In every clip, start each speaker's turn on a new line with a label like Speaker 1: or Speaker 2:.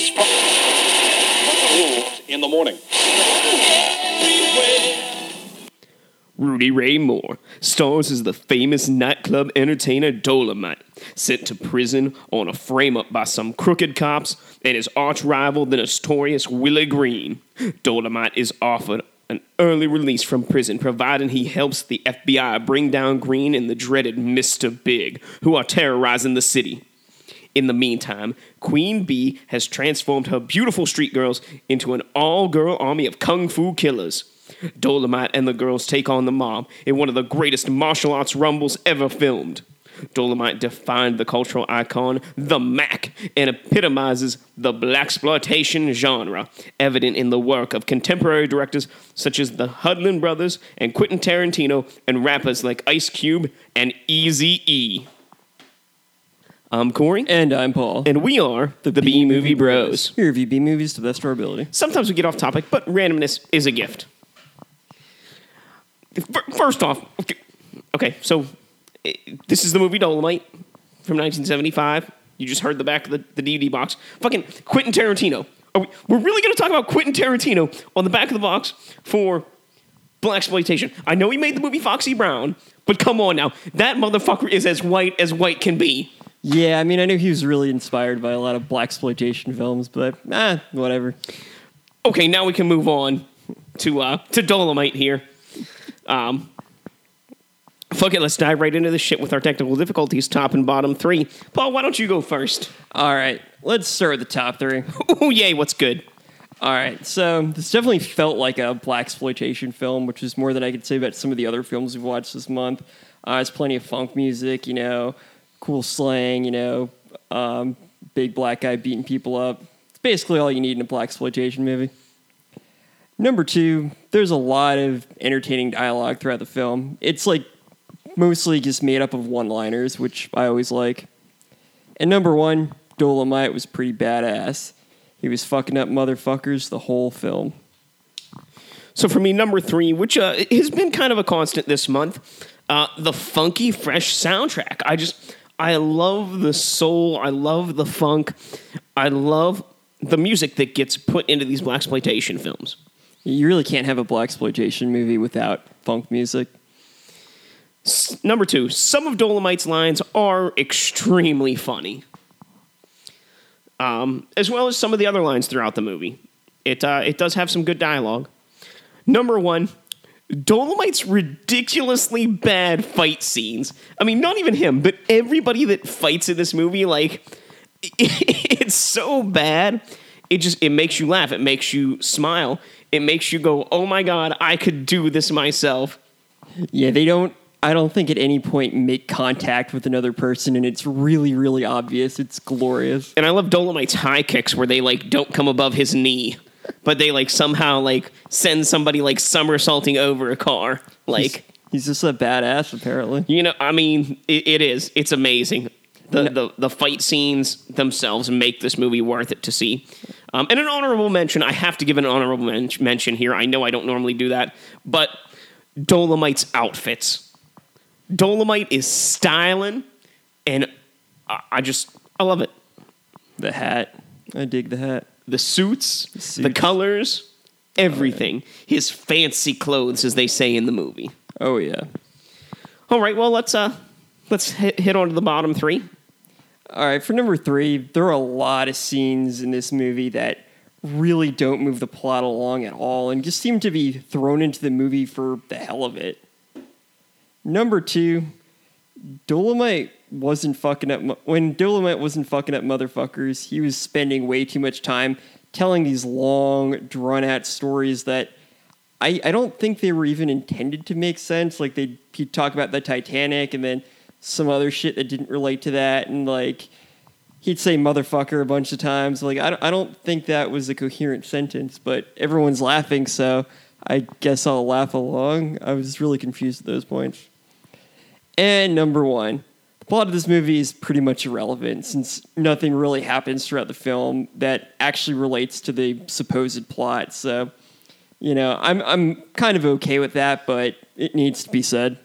Speaker 1: police
Speaker 2: in the morning.
Speaker 3: Rudy Ray Moore stars as the famous nightclub entertainer Dolomite, sent to prison on a frame up by some crooked cops and his arch rival, the notorious Willie Green. Dolomite is offered an early release from prison, providing he helps the FBI bring down Green and the dreaded Mr. Big, who are terrorizing the city. In the meantime, Queen Bee has transformed her beautiful street girls into an all girl army of kung fu killers. Dolomite and the girls take on the mob in one of the greatest martial arts rumbles ever filmed. Dolomite defined the cultural icon, the Mac, and epitomizes the blaxploitation genre, evident in the work of contemporary directors such as the Hudlin brothers and Quentin Tarantino, and rappers like Ice Cube and Easy E. I'm Corey,
Speaker 4: And I'm Paul.
Speaker 3: and we are the, B Movie Bros.
Speaker 4: we review B movies to the best of our ability.
Speaker 3: Sometimes we get off topic, but randomness is a gift. F- First off, okay, okay, so eh, this is the movie Dolomite from 1975. You just heard the back of the, the DVD box. Fucking Quentin Tarantino. Are we, we're really going to talk about Quentin Tarantino on the back of the box for black exploitation. I know he made the movie Foxy Brown, but come on now, that motherfucker is as white as white can be.
Speaker 4: Yeah, I mean, I knew he was really inspired by a lot of black exploitation films, but ah, whatever.
Speaker 3: okay, now we can move on to uh, to Dolomite here. Um, fuck it, let's dive right into this shit with our technical difficulties, top and bottom three. Paul, why don't you go first?
Speaker 4: All right, let's start with the top three.
Speaker 3: Oh yay, what's good?
Speaker 4: All right, so this definitely felt like a black exploitation film, which is more than I could say about some of the other films we've watched this month. Uh, there's plenty of funk music, you know, cool slang, you know, um, big black guy beating people up. It's basically all you need in a black exploitation movie. Number two, there's a lot of entertaining dialogue throughout the film. It's like mostly just made up of one-liners, which I always like. And number one, Dolomite was pretty badass. He was fucking up motherfuckers the whole film.
Speaker 3: So for me, number three, which uh, has been kind of a constant this month, uh, the funky, fresh soundtrack. I just, I love the soul. I love the funk. I love the music that gets put into these black exploitation films.
Speaker 4: You really can't have a black exploitation movie without funk music.
Speaker 3: S- Number two, some of Dolomite's lines are extremely funny, um, as well as some of the other lines throughout the movie. It uh, it does have some good dialogue. Number one, Dolomite's ridiculously bad fight scenes. I mean, not even him, but everybody that fights in this movie, like, it's so bad. It just it makes you laugh. It makes you smile. It makes you go, "Oh my god, I could do this myself."
Speaker 4: Yeah, they don't. I don't think at any point make contact with another person, and it's really, really obvious. It's glorious.
Speaker 3: And I love Dolomite's high kicks where they like don't come above his knee, but they like somehow like send somebody like somersaulting over a car. Like
Speaker 4: He's just a badass, apparently.
Speaker 3: you know, I mean, it, it is. It's amazing. The, the the fight scenes themselves make this movie worth it to see. Um, and an honorable mention, I have to give an honorable men- mention here. I know I don't normally do that, but Dolomite's outfits. Dolomite is styling, and I, I just I love it.
Speaker 4: The hat. I dig the hat.
Speaker 3: The suits, the,
Speaker 4: suits.
Speaker 3: colors, everything. His fancy clothes, as they say in the movie.
Speaker 4: Oh yeah.
Speaker 3: All right, well let's uh let's hit, hit on to the bottom three.
Speaker 4: All right, for number three, there are a lot of scenes in this movie that really don't move the plot along at all and just seem to be thrown into the movie for the hell of it. Number two, Dolomite wasn't fucking up. When Dolomite wasn't fucking up motherfuckers, he was spending way too much time telling these long, drawn out stories that I, I don't think they were even intended to make sense. Like they'd he'd talk about the Titanic and then some other shit that didn't relate to that, and like he'd say motherfucker a bunch of times. Like I I don't think that was a coherent sentence, but everyone's laughing, so I guess I'll laugh along. I was really confused at those points. And number one, the plot of this movie is pretty much irrelevant since nothing really happens throughout the film that actually relates to the supposed plot. So, you know, I'm I'm kind of okay with that, but it needs to be said.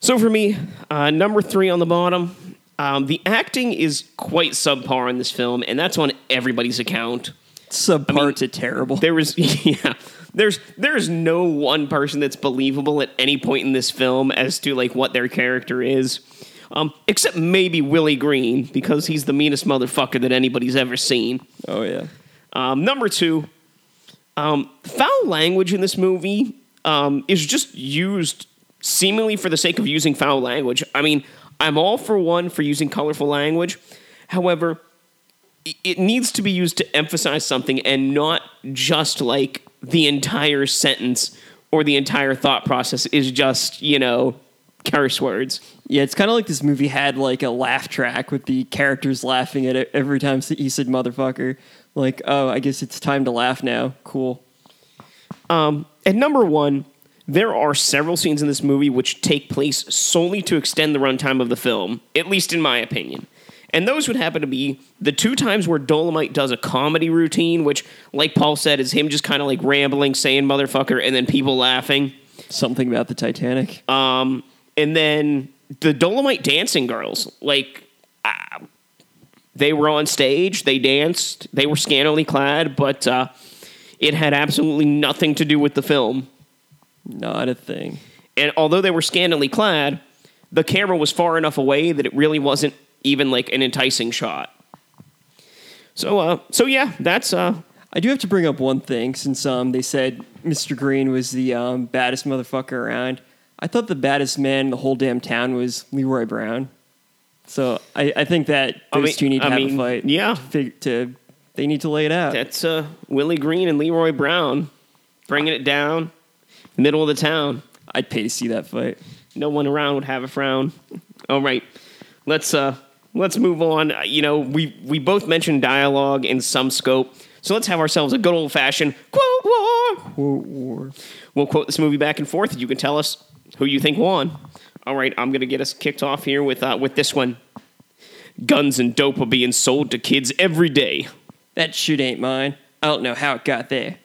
Speaker 3: So for me, uh, number three on the bottom, Um, the acting is quite subpar in this film, and that's on everybody's account.
Speaker 4: Subpar to terrible.
Speaker 3: There was yeah. There's there's no one person that's believable at any point in this film as to like what their character is. Um, except maybe Willie Green, because he's the meanest motherfucker that anybody's ever seen.
Speaker 4: oh yeah.
Speaker 3: Um, number two, um, foul language in this movie um, is just used seemingly for the sake of using foul language. I mean, I'm all for one for using colorful language. However, it needs to be used to emphasize something and not just like the entire sentence or the entire thought process is just, you know, curse words.
Speaker 4: Yeah, it's kind of like this movie had like a laugh track with the characters laughing at it every time he said motherfucker. Like, oh, I guess it's time to laugh now. Cool.
Speaker 3: Um, At number one, there are several scenes in this movie which take place solely to extend the runtime of the film, at least in my opinion. And those would happen to be the two times where Dolomite does a comedy routine, which, like Paul said, is him just kind of like rambling, saying motherfucker, and then people laughing.
Speaker 4: Something about the Titanic.
Speaker 3: Um, and then the Dolomite dancing girls, like, uh, they were on stage, they danced, they were scantily clad, but uh, it had absolutely nothing to do with the film.
Speaker 4: Not a thing.
Speaker 3: And although they were scantily clad, the camera was far enough away that it really wasn't even like an enticing shot. So, uh, so yeah, that's uh,
Speaker 4: I do have to bring up one thing since um, they said Mr. Green was the um, baddest motherfucker around. I thought the baddest man in the whole damn town was Leroy Brown. So I, I think that
Speaker 3: I mean-
Speaker 4: two need to
Speaker 3: I
Speaker 4: have
Speaker 3: mean,
Speaker 4: a fight.
Speaker 3: yeah.
Speaker 4: To, fig- to they need to lay it out.
Speaker 3: that's uh, Willie Green and Leroy Brown bringing it down, middle of the town.
Speaker 4: I'd pay to see that fight.
Speaker 3: No one around would have a frown. All right, let's uh, let's move on. Uh, You know, we we both mentioned dialogue in some scope, so let's have ourselves a good old fashioned quote war.
Speaker 4: Quote war.
Speaker 3: We'll quote this movie back and forth. You can tell us who you think won. All right, I'm gonna get us kicked off here with uh, with this one. Guns and dope are being sold to kids every day.
Speaker 4: That shit ain't mine. I don't know how it got there.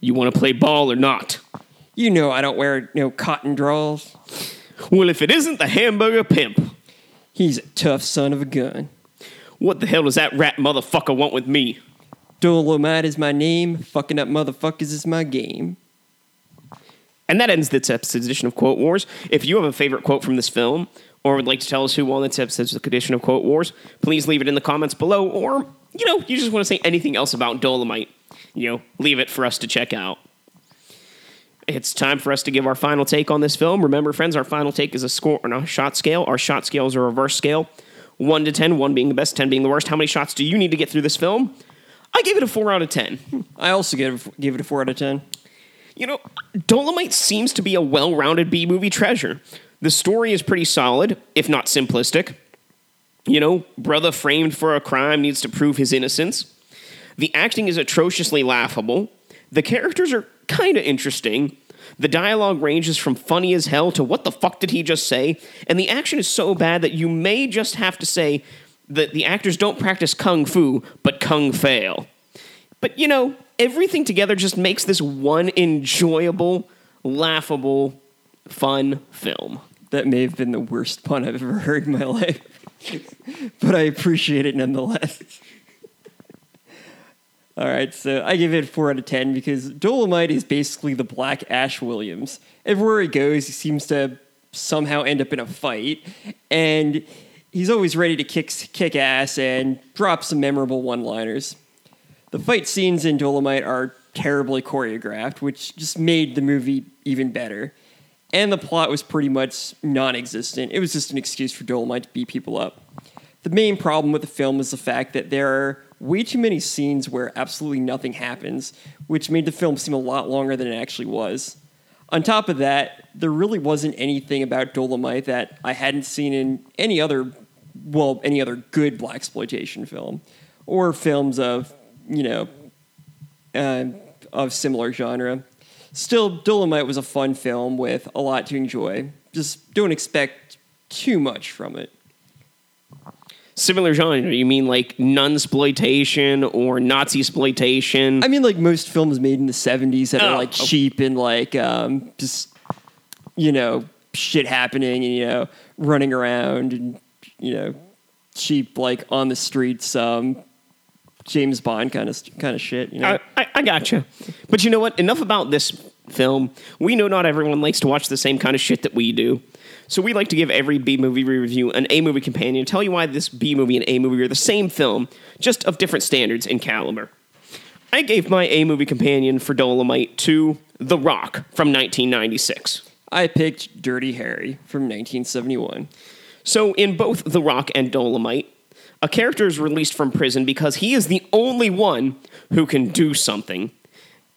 Speaker 3: You want to play ball or not?
Speaker 4: You know I don't wear no cotton draws.
Speaker 3: Well, if it isn't the hamburger pimp,
Speaker 4: He's a tough son of a gun.
Speaker 3: what the hell does that rat motherfucker want with me?
Speaker 4: Dolomite is my name. Fucking up motherfuckers is my game.
Speaker 3: And that ends this episode's edition of Quote Wars. If you have a favorite quote from this film, or would like to tell us who won this episode's edition of Quote Wars, please leave it in the comments below. Or, you know, you just want to say anything else about Dolomite, you know, leave it for us to check out. It's time for us to give our final take on this film. Remember, friends, our final take is a score on a shot scale. Our shot scale is a reverse scale. 1 to ten, one being the best, 10 being the worst. How many shots do you need to get through this film? I give it a 4 out of 10. Hmm.
Speaker 4: I also give it, give it a four out of ten.
Speaker 3: You know, Dolomite seems to be a well rounded B movie treasure. The story is pretty solid, if not simplistic. You know, brother framed for a crime needs to prove his innocence. The acting is atrociously laughable. The characters are kind of interesting. The dialogue ranges from funny as hell to what the fuck did he just say? And the action is so bad that you may just have to say that the actors don't practice kung fu, but kung fail. But you know, everything together just makes this one enjoyable, laughable, fun film.
Speaker 4: That may have been the worst pun I've ever heard in my life, but I appreciate it nonetheless. All right, so I give it four out of ten because Dolomite is basically the Black Ash Williams. Everywhere he goes, he seems to somehow end up in a fight, and he's always ready to kick kick ass and drop some memorable one-liners. The fight scenes in Dolomite are terribly choreographed, which just made the movie even better. And the plot was pretty much non existent. It was just an excuse for Dolomite to beat people up. The main problem with the film is the fact that there are way too many scenes where absolutely nothing happens, which made the film seem a lot longer than it actually was. On top of that, there really wasn't anything about Dolomite that I hadn't seen in any other, well, any other good black exploitation film, or films of, you know, uh, of similar genre. Still, Dolomite was a fun film with a lot to enjoy. Just don't expect too much from it.
Speaker 3: Similar genre, you mean like nun-sploitation or Nazi exploitation?
Speaker 4: I mean, like most films made in the '70s that
Speaker 3: Oh,
Speaker 4: are like cheap and like um, just you know shit happening and you know running around and you know cheap, like on the streets, um, James Bond kind of kind of shit. You know,
Speaker 3: I, I, I gotcha. But you know what? Enough about this film. We know not everyone likes to watch the same kind of shit that we do. So we like to give every B movie review an A movie companion, to tell you why this B movie and A movie are the same film, just of different standards and caliber. I gave my A movie companion for Dolomite to The Rock from 1996.
Speaker 4: I picked Dirty Harry from 1971.
Speaker 3: So, in both The Rock and Dolomite, a character is released from prison because he is the only one who can do something.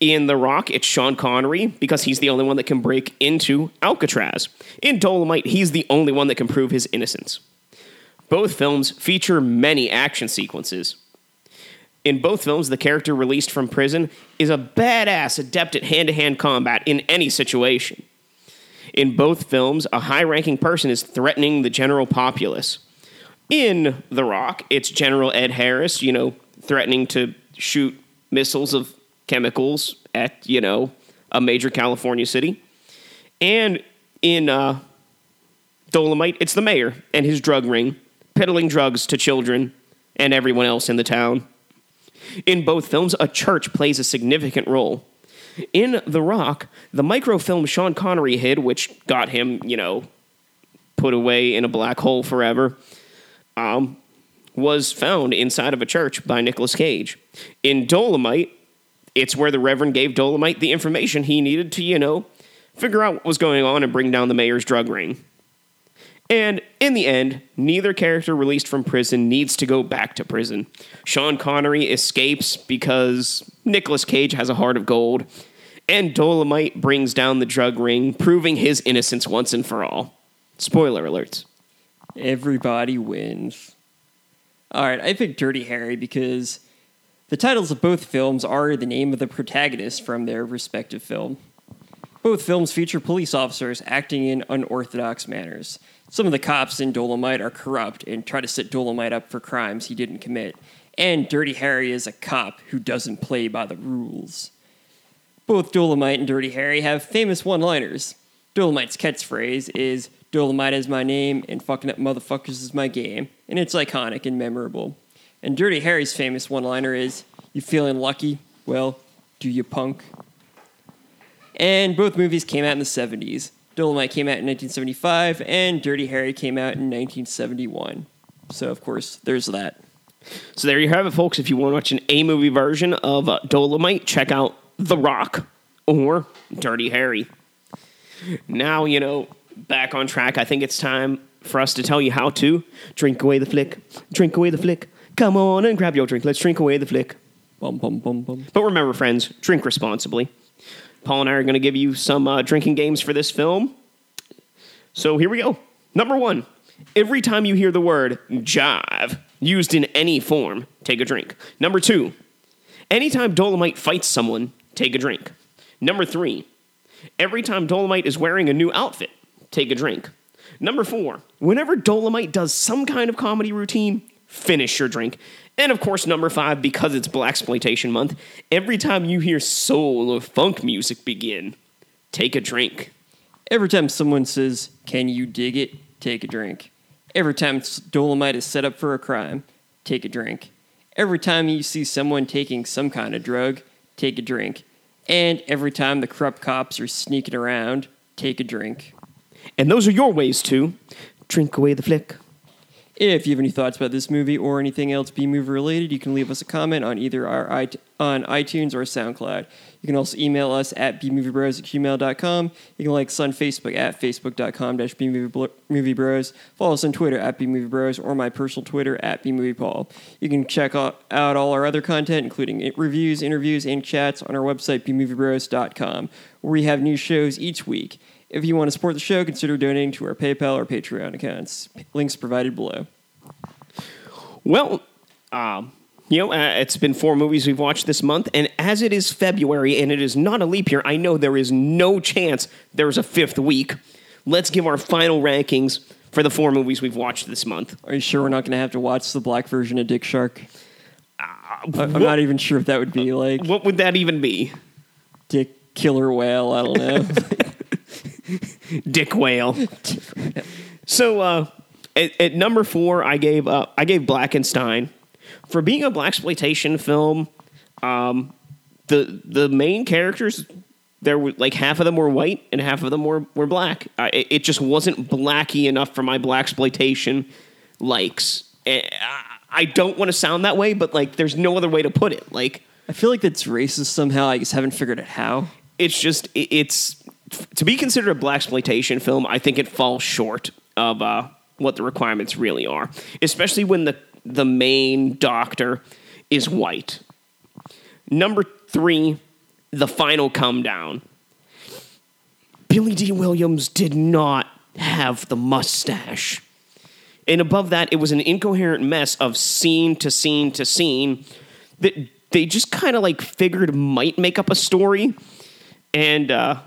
Speaker 3: In The Rock, it's Sean Connery because he's the only one that can break into Alcatraz. In Dolomite, he's the only one that can prove his innocence. Both films feature many action sequences. In both films, the character released from prison is a badass adept at hand to hand combat in any situation. In both films, a high ranking person is threatening the general populace. In The Rock, it's General Ed Harris, you know, threatening to shoot missiles of chemicals at, you know, a major California city. And in uh, Dolomite, it's the mayor and his drug ring, peddling drugs to children and everyone else in the town. In both films, a church plays a significant role. In The Rock, the microfilm Sean Connery hid, which got him, you know, put away in a black hole forever, um, was found inside of a church by Nicolas Cage. In Dolomite, it's where the Reverend gave Dolomite the information he needed to, you know, figure out what was going on and bring down the mayor's drug ring. And in the end, neither character released from prison needs to go back to prison. Sean Connery escapes because Nicolas Cage has a heart of gold, and Dolomite brings down the drug ring, proving his innocence once and for all. Spoiler alerts.
Speaker 4: Everybody wins. All right, I picked Dirty Harry because the titles of both films are the name of the protagonist from their respective film. Both films feature police officers acting in unorthodox manners. Some of the cops in Dolomite are corrupt and try to set Dolomite up for crimes he didn't commit. And Dirty Harry is a cop who doesn't play by the rules. Both Dolomite and Dirty Harry have famous one liners. Dolomite's catchphrase is Dolomite is my name and fucking up motherfuckers is my game, and it's iconic and memorable. And Dirty Harry's famous one liner is You feeling lucky? Well, do you punk? And both movies came out in the 70s. Dolomite came out in 1975, and Dirty Harry came out in 1971. So, of course, there's that.
Speaker 3: So there you have it, folks. If you want to watch an A movie version of uh, Dolomite, check out The Rock or Dirty Harry. Now, you know, back on track, I think it's time for us to tell you how to drink away the flick. Drink away the flick. Come on and grab your drink. Let's drink away the flick.
Speaker 4: Bum, bum, bum, bum.
Speaker 3: But remember, friends, drink responsibly. Paul and I are going to give you some uh, drinking games for this film. So here we go. Number one every time you hear the word jive used in any form, take a drink. Number two, anytime Dolomite fights someone, take a drink. Number three, every time Dolomite is wearing a new outfit, take a drink. Number four, whenever Dolomite does some kind of comedy routine, finish your drink. And of course, number five, because it's Black Exploitation Month, every time you hear soul or funk music begin, take a drink.
Speaker 4: Every time someone says, Can you dig it? Take a drink. Every time Dolomite is set up for a crime, take a drink. Every time you see someone taking some kind of drug, take a drink. And every time the corrupt cops are sneaking around, take a drink.
Speaker 3: And those are your ways to drink away the flick.
Speaker 4: If you have any thoughts about this movie or anything else B movie related, you can leave us a comment on either our on iTunes or SoundCloud. You can also email us at bmoviebros at gmail.com. You can like us on Facebook at facebook.com dash bmoviebros. Follow us on Twitter at bmoviebros or my personal Twitter at bmoviepaul. You can check out all our other content, including reviews, interviews, and chats on our website bmoviebros.com, where we have new shows each week. If you want to support the show, consider donating to our PayPal or Patreon accounts. Links provided below.
Speaker 3: Well, um, you know, uh, it's been four movies we've watched this month, and as it is February and it is not a leap year, I know there is no chance there's a fifth week. Let's give our final rankings for the four movies we've watched this month.
Speaker 4: Are you sure we're not going to have to watch the black version of Dick Shark? Uh, I'm not even sure if that would be like.
Speaker 3: What would that even be?
Speaker 4: Dick Killer Whale. I don't know.
Speaker 3: Dick Whale. so, uh, At, at number four, I gave uh, I gave Blackenstein for being a black exploitation film. Um, the the main characters there were like half of them were white and half of them were were black. Uh, it, it just wasn't blacky enough for my black exploitation likes. Eh, I- I don't want to sound that way, but like, there's no other way to put it. Like,
Speaker 4: I feel like that's racist somehow. I just haven't figured out how.
Speaker 3: it's just it- it's to be considered a black exploitation film. I think it falls short of uh, what the requirements really are, especially when the the main doctor is white. Number three, the final come down. Billy Dee Williams did not have the mustache. And above that, it was an incoherent mess of scene to scene to scene that they just kind of like figured might make up a story. And uh,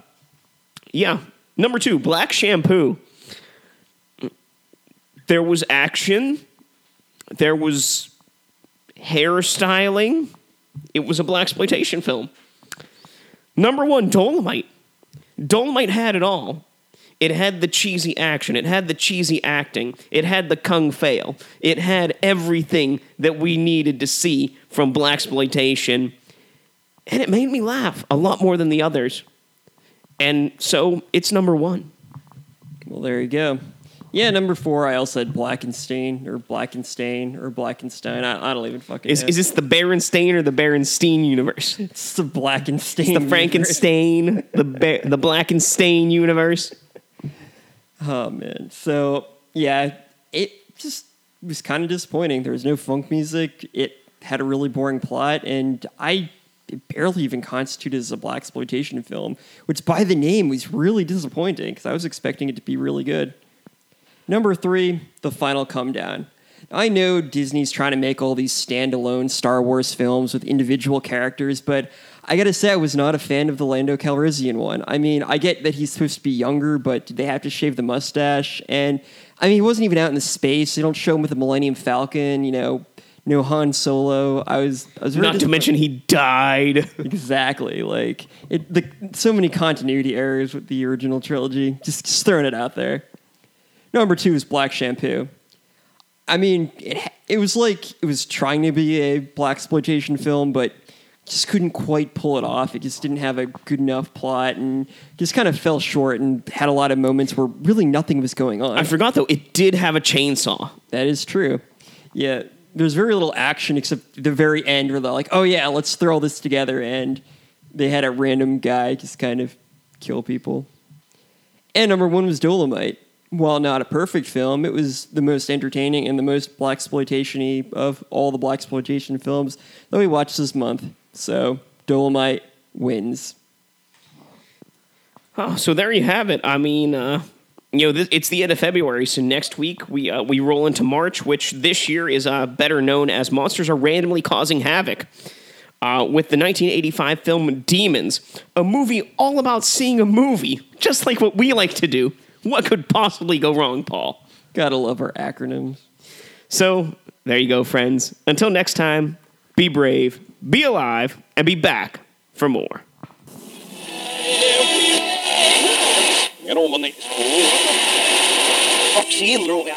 Speaker 3: yeah, number two, Black Shampoo. There was action, there was hairstyling. It was a black exploitation film. Number one, Dolomite. Dolomite had it all. It had the cheesy action. It had the cheesy acting. It had the kung fail. It had everything that we needed to see from black exploitation, and it made me laugh a lot more than the others. And so it's number one.
Speaker 4: Well, there you go. Yeah, number four, I also had Blackenstein or Blackenstein or Blackenstein. I, I don't even fucking
Speaker 3: Is,
Speaker 4: know.
Speaker 3: is this the Berenstain or the Berenstein universe?
Speaker 4: it's the Blackenstein.
Speaker 3: The. Frankenstein, the Ba- the Blackenstein universe.
Speaker 4: Oh man. So yeah, it just was kind of disappointing. There was no funk music. It had a really boring plot, and I it barely even constituted as a black exploitation film, which by the name was really disappointing because I was expecting it to be really good. Number three, the final come down. I know Disney's trying to make all these standalone Star Wars films with individual characters, but I gotta say I was not a fan of the Lando Calrissian one. I mean, I get that he's supposed to be younger, but did they have to shave the mustache? And I mean, he wasn't even out in the space. They don't show him with the Millennium Falcon. You know, no Han Solo. I was, I was very
Speaker 3: Not to mention he died.
Speaker 4: Exactly. Like it, the so many continuity errors with the original trilogy. Just, just throwing it out there. Number two is Black Shampoo. I mean, it it was like it was trying to be a black exploitation film, but just couldn't quite pull it off. It just didn't have a good enough plot, and just kind of fell short, and had a lot of moments where really nothing was going on.
Speaker 3: I forgot though, it did have a chainsaw.
Speaker 4: That is true. Yeah, there's very little action except the very end where they're like, "Oh yeah, let's throw this together," and they had a random guy just kind of kill people. And number one was Dolomite. While not a perfect film, it was the most entertaining and the most black exploitation-y of all the black exploitation films that we watched this month. So Dolomite wins.
Speaker 3: Oh, so there you have it. I mean, uh, you know, this, it's the end of February, so next week we uh, we roll into March, which this year is uh, better known as Monsters Are Randomly Causing Havoc. Uh, with the 1985 film Demons, a movie all about seeing a movie, just like what we like to do. What could possibly go wrong, Paul?
Speaker 4: Gotta love our acronyms.
Speaker 3: So there you go, friends. Until next time, be brave, be alive, and be back for more.
Speaker 1: Rådene. Vaksiner og